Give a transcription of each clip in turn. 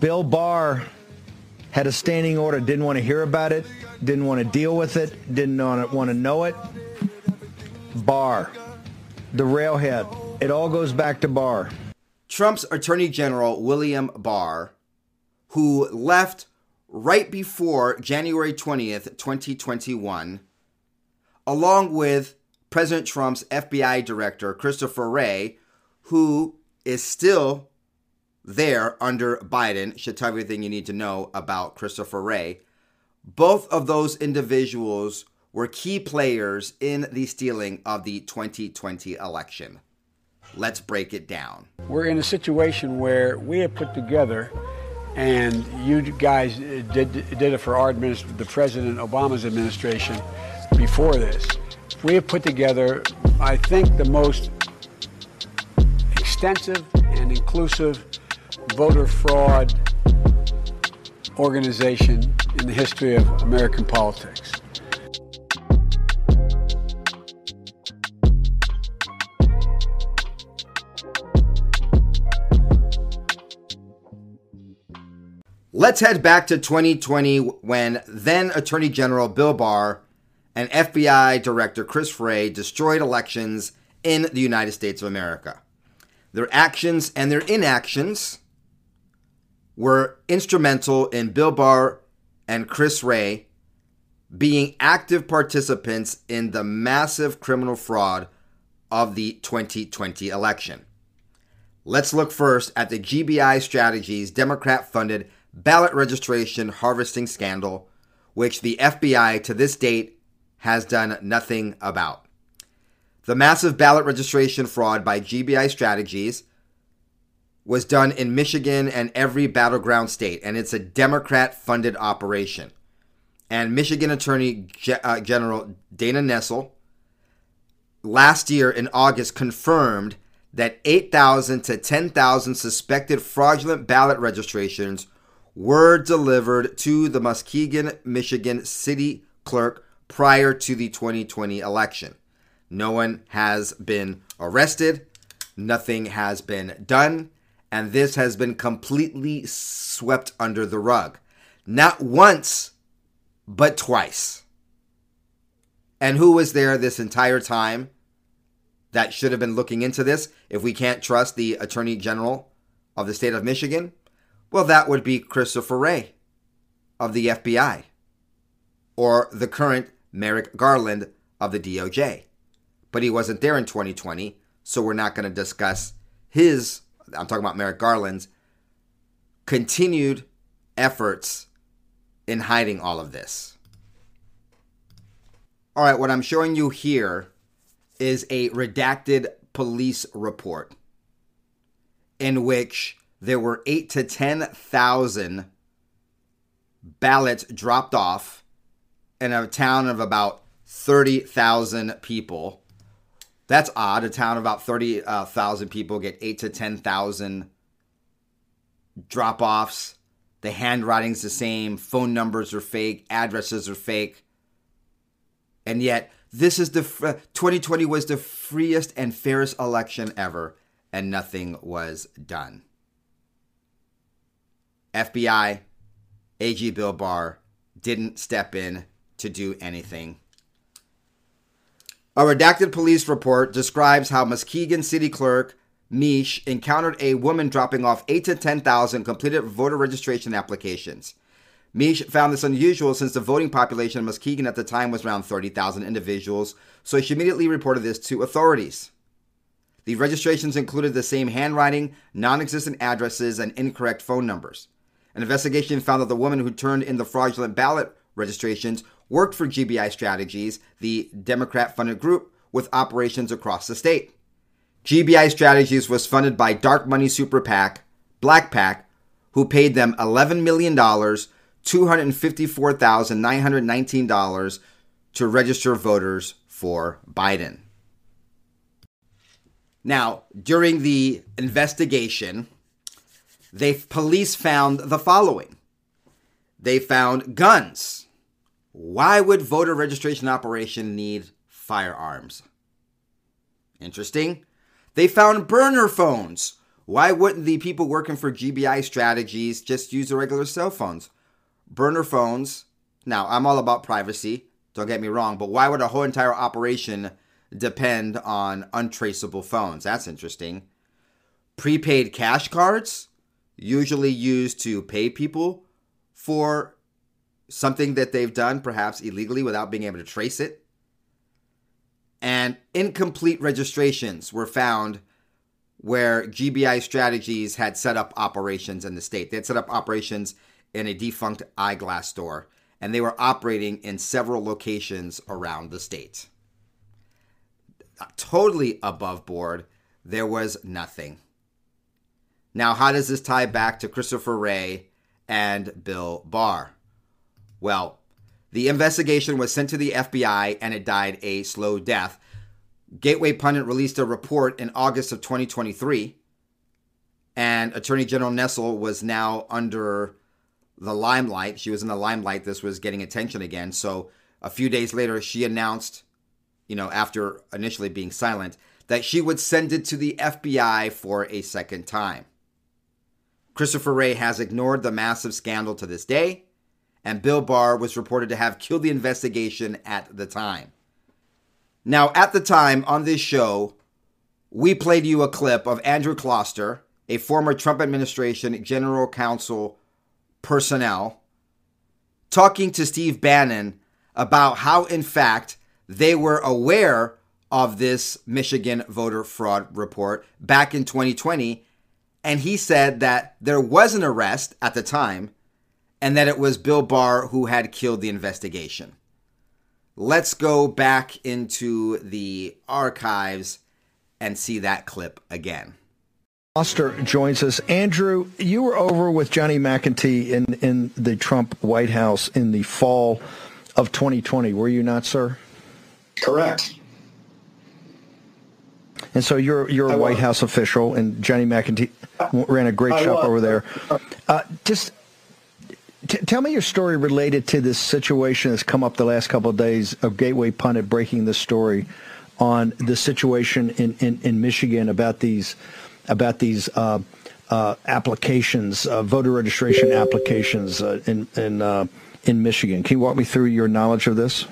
Bill Barr had a standing order, didn't want to hear about it, didn't want to deal with it, didn't want to know it. Barr, the railhead. It all goes back to Barr. Trump's Attorney General William Barr, who left right before January 20th, 2021, along with President Trump's FBI Director Christopher Wray, who is still there under Biden, should tell everything you need to know about Christopher Wray. Both of those individuals were key players in the stealing of the 2020 election. Let's break it down. We're in a situation where we have put together, and you guys did, did it for our administration, the President Obama's administration before this. We have put together, I think, the most extensive and inclusive voter fraud organization in the history of American politics. Let's head back to 2020 when then Attorney General Bill Barr and FBI Director Chris Wray destroyed elections in the United States of America. Their actions and their inactions were instrumental in Bill Barr and Chris Wray being active participants in the massive criminal fraud of the 2020 election. Let's look first at the GBI Strategies Democrat funded ballot registration harvesting scandal, which the FBI to this date has done nothing about. The massive ballot registration fraud by GBI Strategies was done in Michigan and every battleground state, and it's a Democrat funded operation. And Michigan Attorney uh, General Dana Nessel last year in August confirmed that 8,000 to 10,000 suspected fraudulent ballot registrations were delivered to the Muskegon, Michigan city clerk prior to the 2020 election. No one has been arrested, nothing has been done and this has been completely swept under the rug. Not once, but twice. And who was there this entire time that should have been looking into this if we can't trust the Attorney General of the state of Michigan? Well, that would be Christopher Wray of the FBI or the current Merrick Garland of the DOJ. But he wasn't there in 2020, so we're not going to discuss his I'm talking about Merrick Garland's continued efforts in hiding all of this. All right, what I'm showing you here is a redacted police report in which there were 8 to 10,000 ballots dropped off in a town of about 30,000 people that's odd. A town of about 30,000 uh, people get 8 to 10,000 drop offs. The handwriting's the same. Phone numbers are fake. Addresses are fake. And yet, this is the 2020 was the freest and fairest election ever, and nothing was done. FBI, AG Bill Barr didn't step in to do anything a redacted police report describes how Muskegon City Clerk Mish encountered a woman dropping off 8 to 10,000 completed voter registration applications. Mish found this unusual since the voting population in Muskegon at the time was around 30,000 individuals, so she immediately reported this to authorities. The registrations included the same handwriting, non existent addresses, and incorrect phone numbers. An investigation found that the woman who turned in the fraudulent ballot registrations worked for GBI Strategies, the Democrat funded group with operations across the state. GBI Strategies was funded by dark money super PAC, Black PAC, who paid them $11 million, $254,919 to register voters for Biden. Now, during the investigation, they police found the following. They found guns why would voter registration operation need firearms? Interesting. They found burner phones. Why wouldn't the people working for GBI strategies just use the regular cell phones? Burner phones. Now, I'm all about privacy, don't get me wrong, but why would a whole entire operation depend on untraceable phones? That's interesting. Prepaid cash cards, usually used to pay people for something that they've done, perhaps illegally, without being able to trace it. And incomplete registrations were found where GBI Strategies had set up operations in the state. They had set up operations in a defunct eyeglass store, and they were operating in several locations around the state. Totally above board, there was nothing. Now, how does this tie back to Christopher Wray and Bill Barr? Well, the investigation was sent to the FBI and it died a slow death. Gateway Pundit released a report in August of 2023, and Attorney General Nessel was now under the limelight. She was in the limelight. This was getting attention again. So a few days later, she announced, you know, after initially being silent, that she would send it to the FBI for a second time. Christopher Wray has ignored the massive scandal to this day, and Bill Barr was reported to have killed the investigation at the time. Now, at the time on this show, we played you a clip of Andrew Kloster, a former Trump administration general counsel personnel, talking to Steve Bannon about how, in fact, they were aware of this Michigan voter fraud report back in 2020. And he said that there was an arrest at the time and that it was Bill Barr who had killed the investigation let's go back into the archives and see that clip again. Kloster joins us. Andrew, you were over with Johnny McEntee in, in the Trump White House in the fall of 2020, were you not, sir? Correct. And so you're you're a White House official, and Johnny McEntee ran a great I shop was. over there. Uh, just T- tell me your story related to this situation that's come up the last couple of days of Gateway Pundit breaking the story on the situation in, in, in Michigan about these about these uh, uh, applications, uh, voter registration applications uh, in in uh, in Michigan. Can you walk me through your knowledge of this?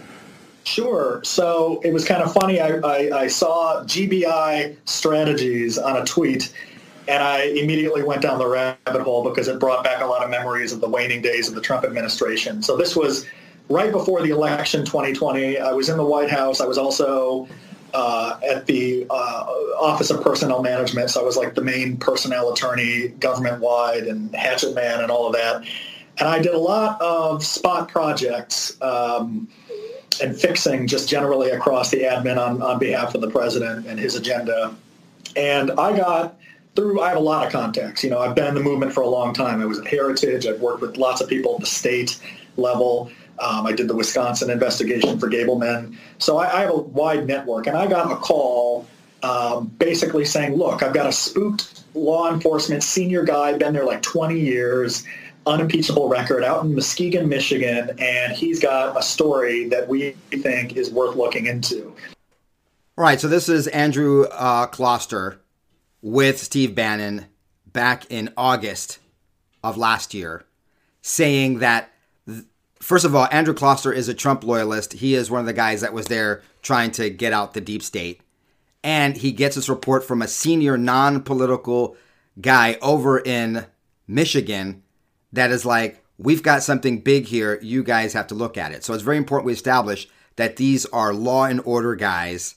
Sure. So it was kind of funny. I, I, I saw GBI strategies on a tweet and I immediately went down the rabbit hole because it brought back a lot of memories of the waning days of the Trump administration. So this was right before the election 2020. I was in the White House. I was also uh, at the uh, Office of Personnel Management. So I was like the main personnel attorney government wide and hatchet man and all of that. And I did a lot of spot projects um, and fixing just generally across the admin on, on behalf of the president and his agenda. And I got through I have a lot of contacts. You know, I've been in the movement for a long time. I was at Heritage. I've worked with lots of people at the state level. Um, I did the Wisconsin investigation for Gableman. So I, I, have a wide network. And I got a call um, basically saying, look, I've got a spooked law enforcement senior guy, been there like 20 years, unimpeachable record out in Muskegon, Michigan, and he's got a story that we think is worth looking into. All right, so this is Andrew uh, Kloster with Steve Bannon back in August of last year, saying that, first of all, Andrew Kloster is a Trump loyalist. He is one of the guys that was there trying to get out the deep state. And he gets this report from a senior non political guy over in Michigan that is like, we've got something big here. You guys have to look at it. So it's very important we establish that these are law and order guys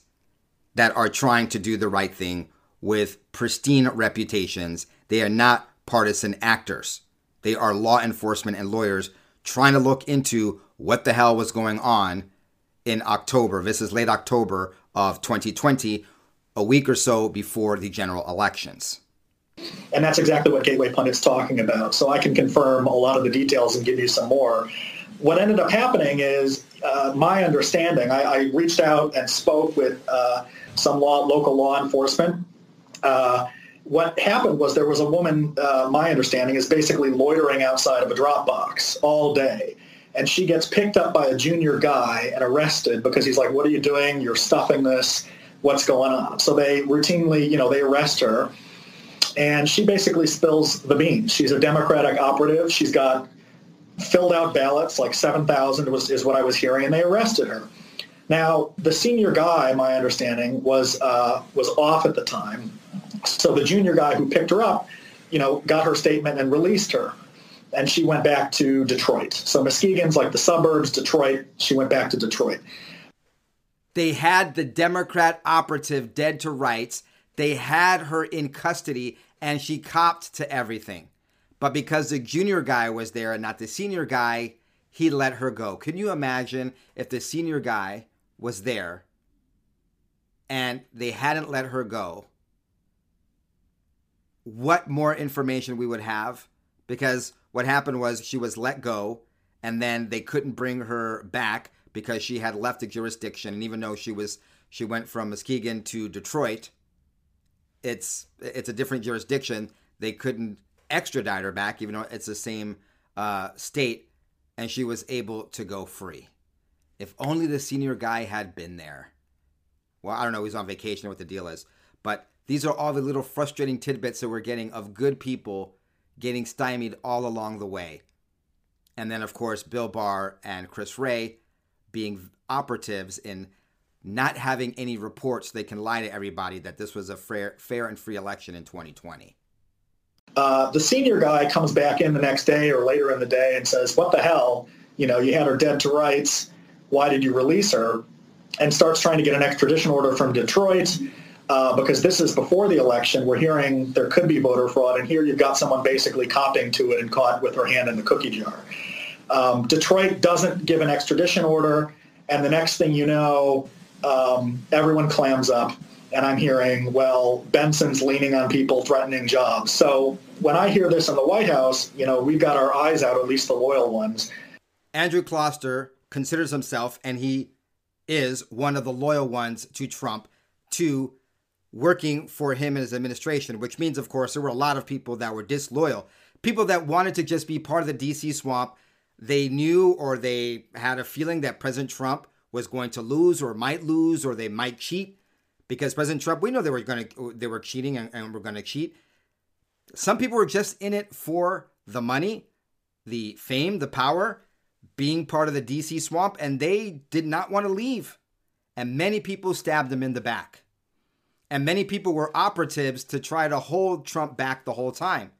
that are trying to do the right thing with pristine reputations. They are not partisan actors. They are law enforcement and lawyers trying to look into what the hell was going on in October. This is late October of 2020, a week or so before the general elections. And that's exactly what Gateway Pundit's talking about. So I can confirm a lot of the details and give you some more. What ended up happening is uh, my understanding, I, I, reached out and spoke with uh, some law, local law enforcement uh, what happened was there was a woman, uh, my understanding, is basically loitering outside of a drop box all day. And she gets picked up by a junior guy and arrested because he's like, what are you doing? You're stuffing this. What's going on? So they routinely, you know, they arrest her. and she basically spills the beans. She's a Democratic operative. She's got filled out ballots, like 7,000 was, is what I was hearing, and they arrested her. Now, the senior guy, my understanding, was uh, was off at the time. So the junior guy who picked her up, you know, got her statement and released her. And she went back to Detroit. So Muskegon's like the suburbs, Detroit. She went back to Detroit. They had the Democrat operative dead to rights. They had her in custody, and she copped to everything. But because the junior guy was there and not the senior guy, he let her go. Can you imagine if the senior guy was there and they hadn't let her go? What more information we would have? Because what happened was she was let go and then they couldn't bring her back because she had left the jurisdiction and even though she was she went from Muskegon to Detroit it's it's a different jurisdiction they couldn't extradite her back, even though it's the same uh, state, and she was able to go free. If only the senior guy had been there. Well, I don't know, he's on vacation what the deal is. But these are all the little frustrating tidbits that we're getting of good people getting stymied all along the way. And then, of course, Bill Barr and Chris Wray being operatives in not having any reports they can lie to everybody that this was a fair, fair and free election in 2020. Uh, the senior guy comes back in the next day or later in the day and says, what the hell? You know, you had her dead to rights. Why did you release her? And starts trying to get an extradition order from Detroit uh, because this is before the election. We're hearing there could be voter fraud, and here you've got someone basically copying to it and caught with her hand in the cookie jar. Um, Detroit doesn't give an extradition order, and the next thing you know, um, everyone clams up and I'm hearing, well, Benson's leaning on people threatening jobs. So when I hear this in the White House, you know, we've got our eyes out, at least the loyal ones. Andrew Kloster considers himself, and he is one of the loyal ones to Trump, to working for him and his administration, which means, of course, there were a lot of people that were disloyal. People that wanted to just be part of the DC swamp. They knew or they had a feeling that President Trump was going to lose or might lose or they might cheat because President Trump, we know they were going to they were cheating and, and were going to cheat. Some people were just in it for the money, the fame, the power, being part of the DC swamp, and they did not want to leave. And many people stabbed them in the back. And many people were operatives to try to hold Trump back the whole time.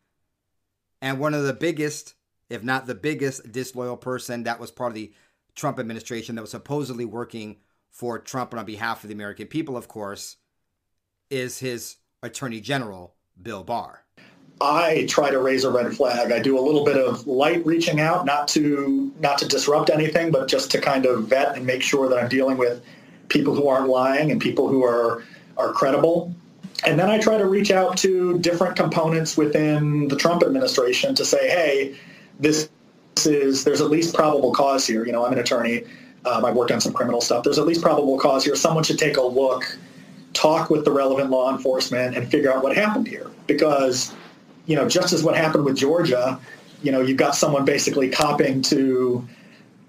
And one of the biggest, if not the biggest, disloyal person that was part of the Trump administration that was supposedly working for Trump and on behalf of the American people, of course, is his Attorney General, Bill Barr. I try to raise a red flag. I do a little bit of light reaching out, not to not to disrupt anything, but just to kind of vet and make sure that I'm dealing with people who aren't lying and people who are are credible. And then I try to reach out to different components within the Trump administration to say, hey, this is there's at least probable cause here. You know, I'm an attorney. Um, I've worked on some criminal stuff. There's at least probable cause here. Someone should take a look, talk with the relevant law enforcement, and figure out what happened here. Because, you know, just as what happened with Georgia, you know, you've got someone basically copping to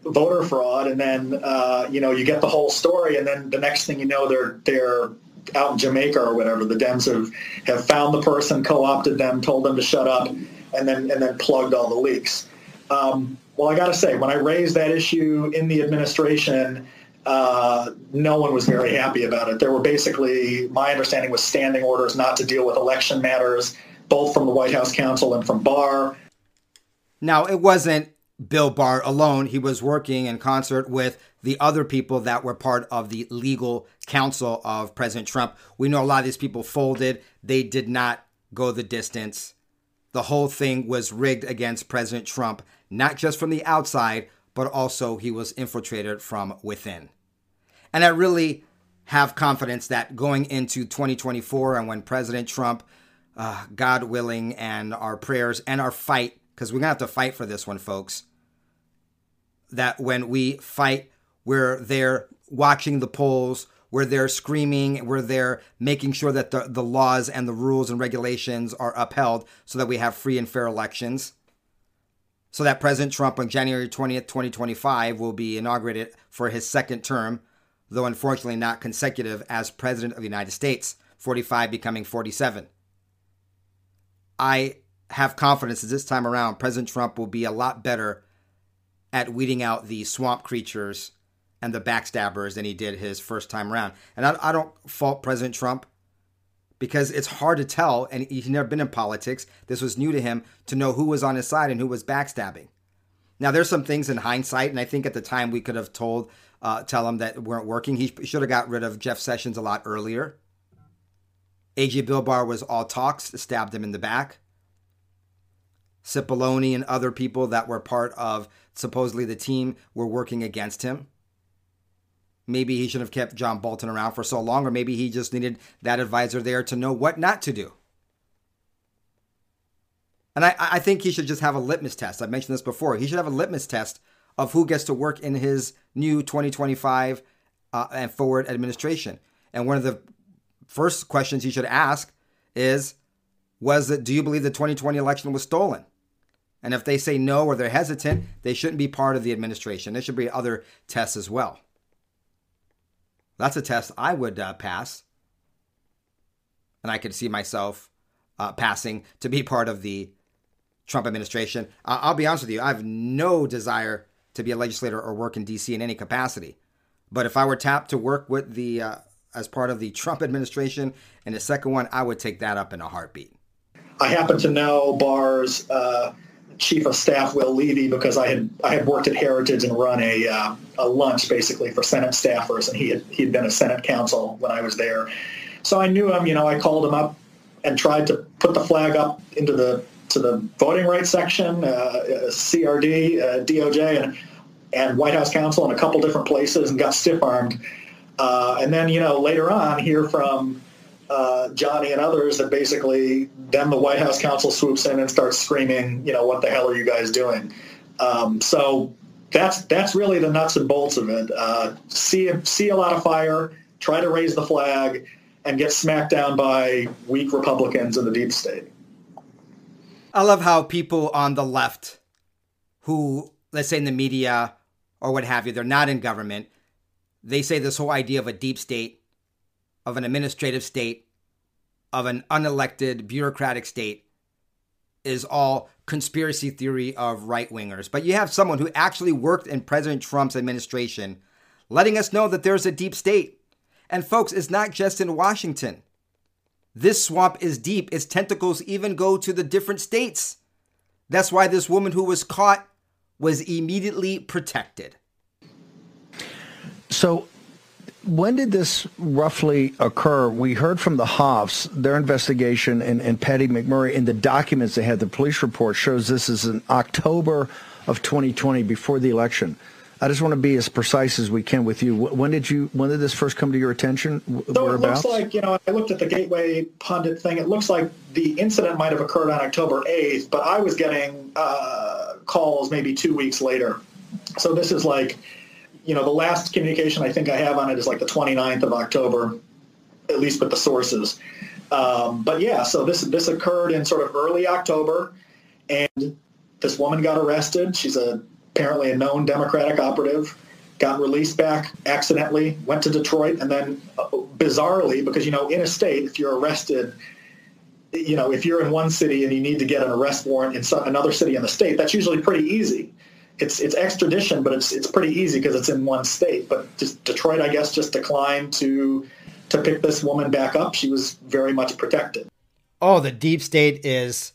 voter fraud, and then uh, you know you get the whole story, and then the next thing you know, they're they're out in Jamaica or whatever. The Dems have have found the person, co-opted them, told them to shut up, and then and then plugged all the leaks. Um, well, I got to say, when I raised that issue in the administration, uh, no one was very happy about it. There were basically, my understanding was standing orders not to deal with election matters, both from the White House counsel and from Barr. Now, it wasn't Bill Barr alone. He was working in concert with the other people that were part of the legal counsel of President Trump. We know a lot of these people folded. They did not go the distance. The whole thing was rigged against President Trump not just from the outside, but also he was infiltrated from within. And I really have confidence that going into 2024 and when President Trump, uh, God willing, and our prayers and our fight, because we're going to have to fight for this one, folks, that when we fight, we're there watching the polls, we're there screaming, we're there making sure that the, the laws and the rules and regulations are upheld so that we have free and fair elections so that President Trump on January 20th, 2025 will be inaugurated for his second term, though unfortunately not consecutive as President of the United States, 45 becoming 47. I have confidence that this time around, President Trump will be a lot better at weeding out the swamp creatures and the backstabbers than he did his first time around. And I, I don't fault President Trump because it's hard to tell, and he's never been in politics. This was new to him to know who was on his side and who was backstabbing. Now, there's some things in hindsight, and I think at the time we could have told, uh, tell him that weren't working. He should have got rid of Jeff Sessions a lot earlier. AG Bill Barr was all talks, stabbed him in the back. Cipollone and other people that were part of supposedly the team were working against him. Maybe he should have kept John Bolton around for so long, or maybe he just needed that advisor there to know what not to do. And I, I think he should just have a litmus test. I've mentioned this before. He should have a litmus test of who gets to work in his new 2025 uh, and forward administration. And one of the first questions he should ask is was it do you believe the 2020 election was stolen? And if they say no or they're hesitant, they shouldn't be part of the administration. There should be other tests as well. That's a test I would uh, pass. And I could see myself uh, passing to be part of the Trump administration. Uh, I'll be honest with you, I have no desire to be a legislator or work in D.C. in any capacity. But if I were tapped to work with the uh, as part of the Trump administration and the second one, I would take that up in a heartbeat. I happen to know Barr's uh, chief of staff Will Levi because I had I had worked at Heritage and run a uh, a lunch basically for Senate staffers, and he had he had been a Senate counsel when I was there, so I knew him. You know, I called him up and tried to put the flag up into the to the voting rights section, uh, CRD, uh, DOJ, and and White House counsel in a couple different places, and got stiff armed. Uh, and then you know later on hear from uh, Johnny and others that basically then the White House counsel swoops in and starts screaming, you know, what the hell are you guys doing? Um, so that's that's really the nuts and bolts of it. Uh, see see a lot of fire, try to raise the flag, and get smacked down by weak Republicans in the deep state. I love how people on the left, who let's say in the media or what have you, they're not in government, they say this whole idea of a deep state of an administrative state, of an unelected bureaucratic state, is all conspiracy theory of right wingers. But you have someone who actually worked in President Trump's administration letting us know that there's a deep state. And folks, it's not just in Washington. This swamp is deep. Its tentacles even go to the different states. That's why this woman who was caught was immediately protected. So when did this roughly occur? We heard from the Hofts, their investigation, and, and Patty McMurray in the documents they had, the police report shows this is in October of 2020, before the election. I just want to be as precise as we can with you. When did you? When did this first come to your attention? So it looks like you know. I looked at the Gateway pundit thing. It looks like the incident might have occurred on October 8th, but I was getting uh, calls maybe two weeks later. So this is like you know, the last communication I think I have on it is like the 29th of October, at least with the sources. Um, but yeah, so this this occurred in sort of early October, and this woman got arrested. She's a apparently a known Democratic operative. Got released back accidentally, went to Detroit, and then uh, bizarrely, because you know, in a state, if you're arrested, you know, if you're in one city and you need to get an arrest warrant in some, another city in the state, that's usually pretty easy it's it's extradition, but it's it's pretty easy because it's in one state. But just Detroit, I guess, just declined to to pick this woman back up. She was very much protected. Oh, the deep state is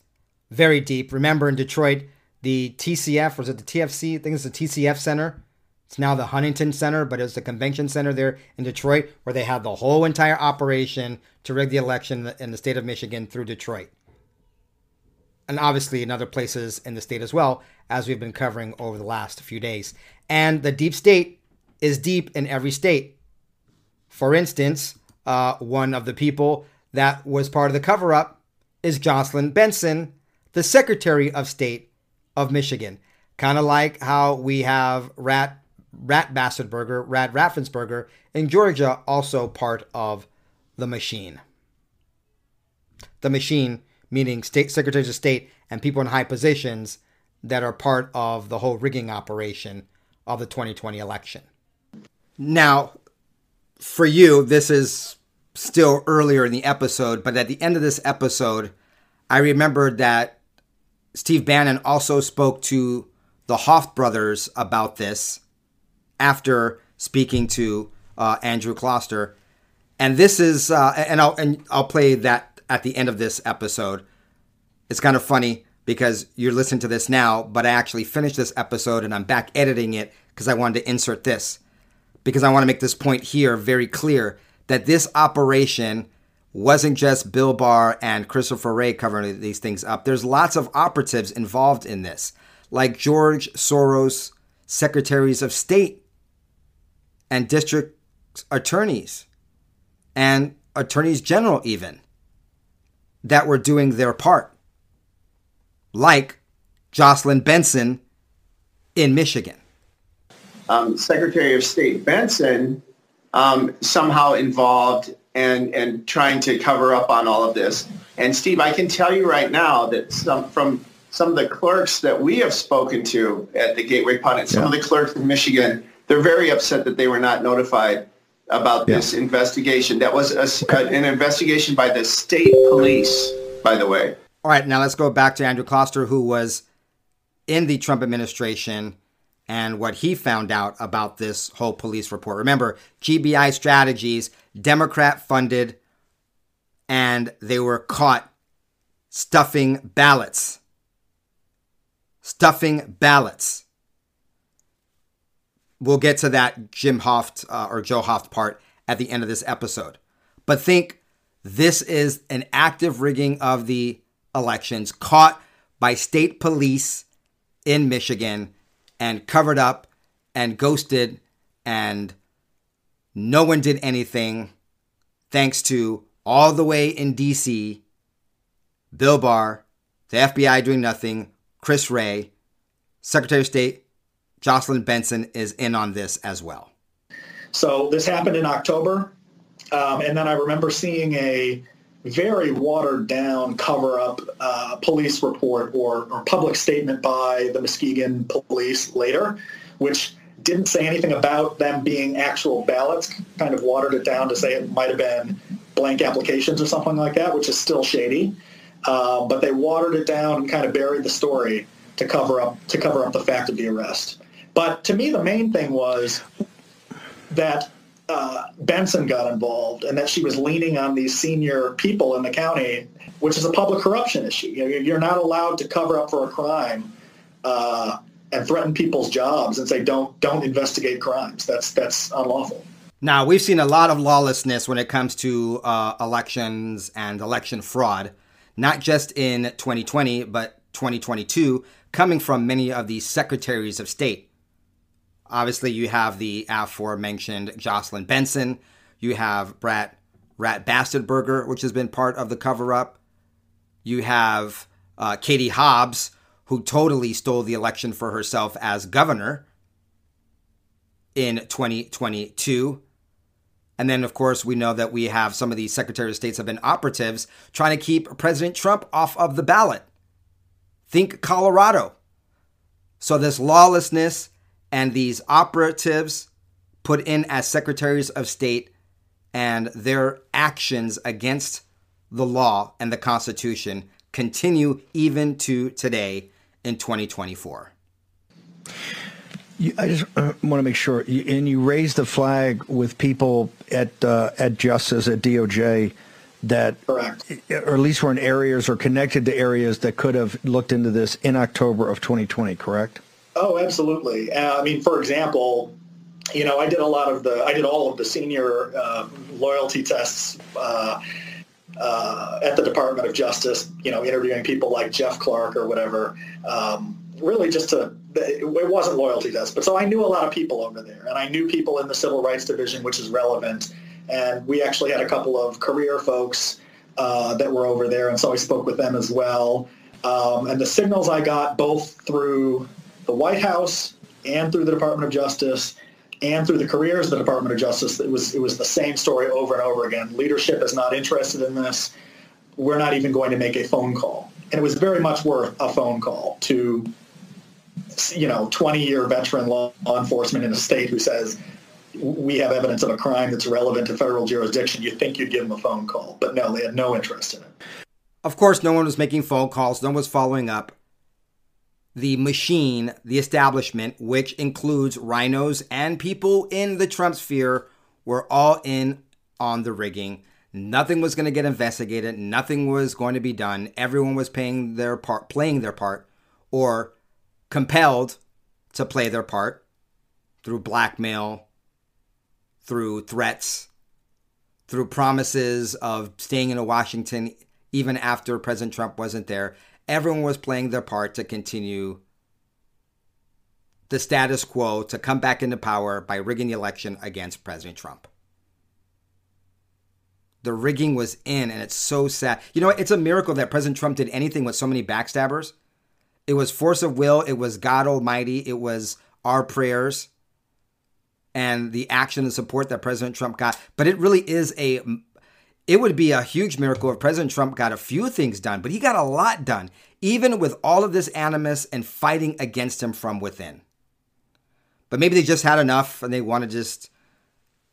very deep. Remember in Detroit, the TCF was it the TFC? I think it's the TCF Center. It's now the Huntington Center, but it was the convention center there in Detroit where they had the whole entire operation to rig the election in the state of Michigan through Detroit and obviously in other places in the state as well, as we've been covering over the last few days. And the deep state is deep in every state. For instance, uh, one of the people that was part of the cover up is Jocelyn Benson, the Secretary of State of Michigan. Kind of like how we have Rat Rat Bassettberger, Rat Raffensperger in Georgia, also part of the machine. The machine meaning state secretaries of state and people in high positions that are part of the whole rigging operation of the 2020 election. Now, for you, this is still earlier in the episode, but at the end of this episode, I remembered that Steve Bannon also spoke to the Hoft brothers about this after speaking to uh, Andrew Kloster. And this is, uh, and I'll and I'll play that at the end of this episode. It's kind of funny because you're listening to this now, but I actually finished this episode and I'm back editing it because I wanted to insert this because I want to make this point here very clear that this operation wasn't just Bill Barr and Christopher Wray covering these things up. There's lots of operatives involved in this, like George Soros, secretaries of state, and district attorneys, and attorneys general, even, that were doing their part, like Jocelyn Benson in Michigan. Um, Secretary of State Benson um, somehow involved and and trying to cover up on all of this. And Steve, I can tell you right now that some from some of the clerks that we have spoken to at the Gateway Pundit, some yeah. of the clerks in Michigan, they're very upset that they were not notified about yeah. this investigation. That was a, an investigation by the state police, by the way. All right, now let's go back to Andrew Kloster, who was in the Trump administration and what he found out about this whole police report. Remember, GBI Strategies, Democrat funded, and they were caught stuffing ballots. Stuffing ballots. We'll get to that Jim Hoft uh, or Joe Hoft part at the end of this episode. But think this is an active rigging of the elections caught by state police in Michigan and covered up and ghosted and no one did anything thanks to all the way in DC, Bill Barr, the FBI doing nothing, Chris Wray, Secretary of State Jocelyn Benson is in on this as well. So this happened in October. Um, and then I remember seeing a very watered down cover up uh, police report or, or public statement by the Muskegon police later, which didn't say anything about them being actual ballots, kind of watered it down to say it might have been blank applications or something like that, which is still shady. Uh, but they watered it down and kind of buried the story to cover up to cover up the fact of the arrest. But to me, the main thing was that uh, Benson got involved and that she was leaning on these senior people in the county, which is a public corruption issue. You know, you're not allowed to cover up for a crime uh, and threaten people's jobs and say don't don't investigate crimes. That's that's unlawful. Now we've seen a lot of lawlessness when it comes to uh, elections and election fraud, not just in 2020 but 2022, coming from many of these secretaries of state. Obviously, you have the aforementioned Jocelyn Benson. You have Brad Rat Bastardberger, which has been part of the cover up. You have uh, Katie Hobbs, who totally stole the election for herself as governor in 2022. And then, of course, we know that we have some of these Secretary of States have been operatives trying to keep President Trump off of the ballot. Think Colorado. So, this lawlessness and these operatives put in as secretaries of state and their actions against the law and the Constitution continue even to today in 2024. I just uh, want to make sure, and you raised the flag with people at uh, at Justice at DOJ that, Correct. or at least were in areas or connected to areas that could have looked into this in October of 2020. Correct? Oh, absolutely. Uh, I mean, for example, you know, I did a lot of the, I did all of the senior uh, loyalty tests uh, uh at the Department of Justice. You know, interviewing people like Jeff Clark or whatever. Um, really, just to, it wasn't loyalty tests, but so I knew a lot of people over there, and I knew people in the Civil Rights Division, which is relevant. And we actually had a couple of career folks uh, that were over there, and so I spoke with them as well. Um, and the signals I got both through the White House and through the Department of Justice and through the careers of the Department of Justice, it was it was the same story over and over again. Leadership is not interested in this. We're not even going to make a phone call. And it was very much worth a phone call to, you know, 20-year veteran law enforcement in a state who says, we have evidence of a crime that's relevant to federal jurisdiction. You'd think you'd give them a phone call. But no, they had no interest in it. Of course, no one was making phone calls, no one was following up. The machine, the establishment, which includes RINOs and people in the Trump sphere, were all in on the rigging. Nothing was going to get investigated. Nothing was going to be done. Everyone was paying their part, playing their part, or compelled to play their part through blackmail, through threats, through promises of staying in Washington even after President Trump wasn't there. Everyone was playing their part to continue the status quo to come back into power by rigging the election against President Trump. The rigging was in, and it's so sad. You know, it's a miracle that President Trump did anything with so many backstabbers. It was force of will, it was God Almighty, it was our prayers and the action and support that President Trump got. But it really is a it would be a huge miracle if President Trump got a few things done, but he got a lot done, even with all of this animus and fighting against him from within. But maybe they just had enough and they want to just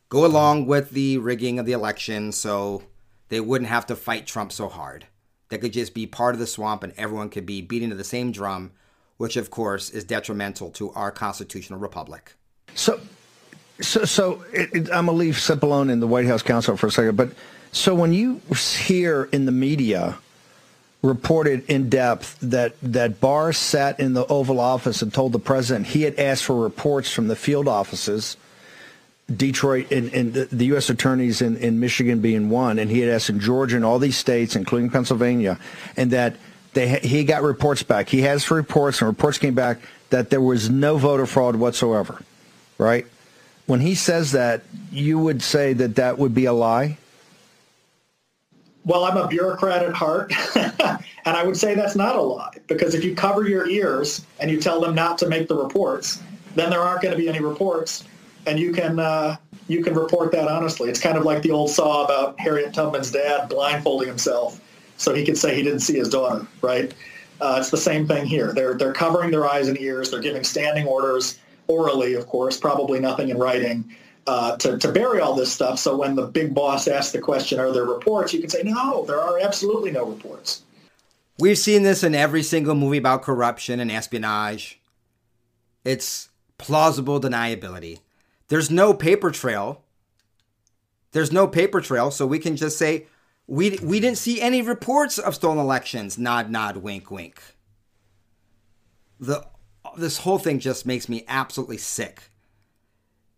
go along with the rigging of the election so they wouldn't have to fight Trump so hard. They could just be part of the swamp and everyone could be beating to the same drum, which of course is detrimental to our constitutional republic. So, so, so it, it, I'm gonna leave Cipollone in the White House counsel for a second, but so when you hear in the media reported in depth that that Barr sat in the Oval Office and told the president he had asked for reports from the field offices, Detroit and, and the U.S. attorneys in, in Michigan being one, and he had asked in Georgia and all these states, including Pennsylvania, and that they he got reports back. He has reports, and reports came back that there was no voter fraud whatsoever, right? When he says that, you would say that that would be a lie? Well, I'm a bureaucrat at heart, and I would say that's not a lie because if you cover your ears and you tell them not to make the reports, then there aren't going to be any reports, and you can uh, you can report that honestly. It's kind of like the old saw about Harriet Tubman's dad blindfolding himself so he could say he didn't see his daughter. Right? Uh, it's the same thing here. They're they're covering their eyes and ears. They're giving standing orders orally, of course, probably nothing in writing uh, to, to bury all this stuff. So when the big boss asks the question, are there reports? You can say, no, there are absolutely no reports. We've seen this in every single movie about corruption and espionage. It's plausible deniability. There's no paper trail. There's no paper trail, so we can just say we we didn't see any reports of stolen elections. Nod, nod, wink, wink. The this whole thing just makes me absolutely sick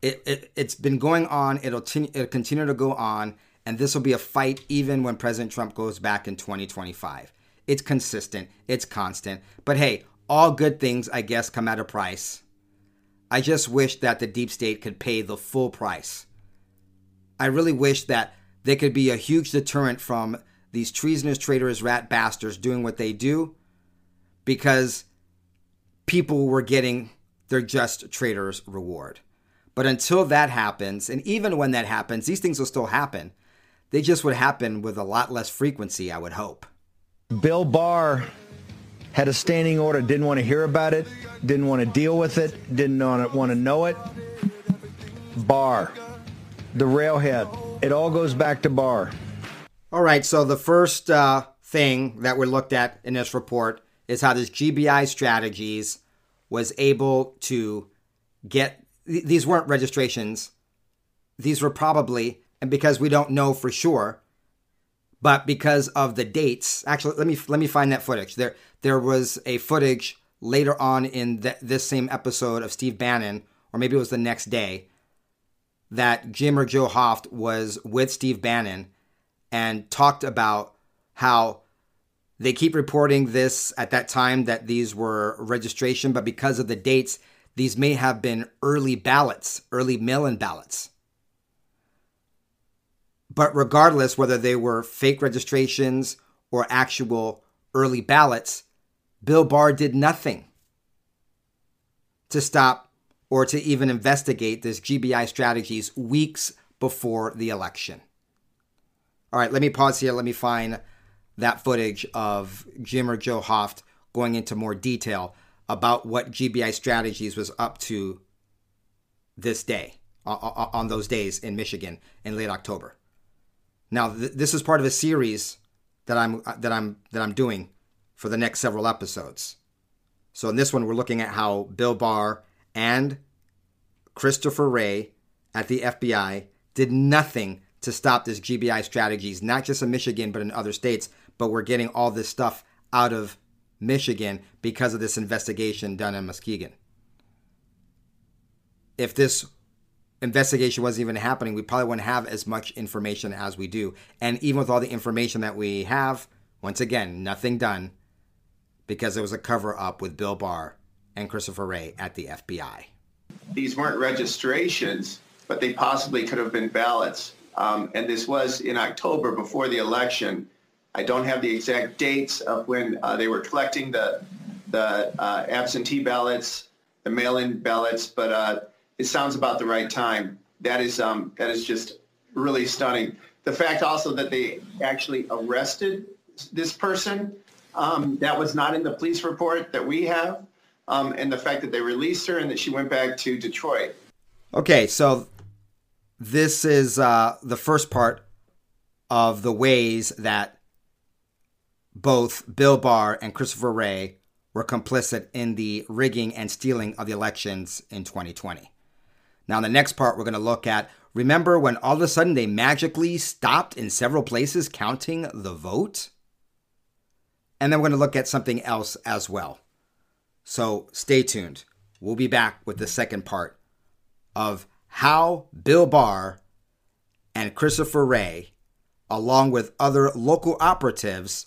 it, it it's been going on. It'll, t- it'll continue to go on, and this will be a fight even when President Trump goes back in 2025. It's consistent. It's constant. But hey, all good things, I guess, come at a price. I just wish that the deep state could pay the full price. I really wish that there could be a huge deterrent from these treasonous traitors, rat bastards doing what they do because people were getting their just traitors reward. But until that happens, and even when that happens, these things will still happen. They just would happen with a lot less frequency, I would hope. Bill Barr had a standing order, didn't want to hear about it, didn't want to deal with it, didn't want to know it. Barr, the railhead. It all goes back to Barr. All right, so the first uh, thing that we looked at in this report is how this GBI strategies was able to get these weren't registrations. These were probably, and because we don't know for sure, but because of the dates. Actually, let me let me find that footage. There there was a footage later on in this same episode of Steve Bannon, or maybe it was the next day, that Jim or Joe Hoft was with Steve Bannon and talked about how they keep reporting this at that time that these were registration, but because of the dates, these may have been early ballots, early mail in ballots. But regardless whether they were fake registrations or actual early ballots, Bill Barr did nothing to stop or to even investigate this GBI strategies weeks before the election. All right, let me pause here. Let me find that footage of Jim or Joe Hoft going into more detail about what GBI Strategies was up to this day, on those days in Michigan in late October. Now, th- this is part of a series that I'm uh, that I'm that I'm doing for the next several episodes. So in this one, we're looking at how Bill Barr and Christopher Wray at the FBI did nothing to stop this GBI strategies, not just in Michigan, but in other states. But we're getting all this stuff out of Michigan because of this investigation done in Muskegon. If this investigation wasn't even happening, we probably wouldn't have as much information as we do. And even with all the information that we have, once again, nothing done because it was a cover up with Bill Barr and Christopher Wray at the FBI. These weren't registrations, but they possibly could have been ballots. Um, and this was in October before the election. I don't have the exact dates of when uh, they were collecting the the uh, absentee ballots, the mail-in ballots, but uh, it sounds about the right time. That is um, that is just really stunning. The fact also that they actually arrested this person um, that was not in the police report that we have, um, and the fact that they released her and that she went back to Detroit. Okay, so this is uh, the first part of the ways that both Bill Barr and Christopher Wray were complicit in the rigging and stealing of the elections in 2020. Now, in the next part, we're going to look at remember when all of a sudden they magically stopped in several places counting the vote? And then we're going to look at something else as well. So stay tuned. We'll be back with the second part of how Bill Barr and Christopher Wray, along with other local operatives,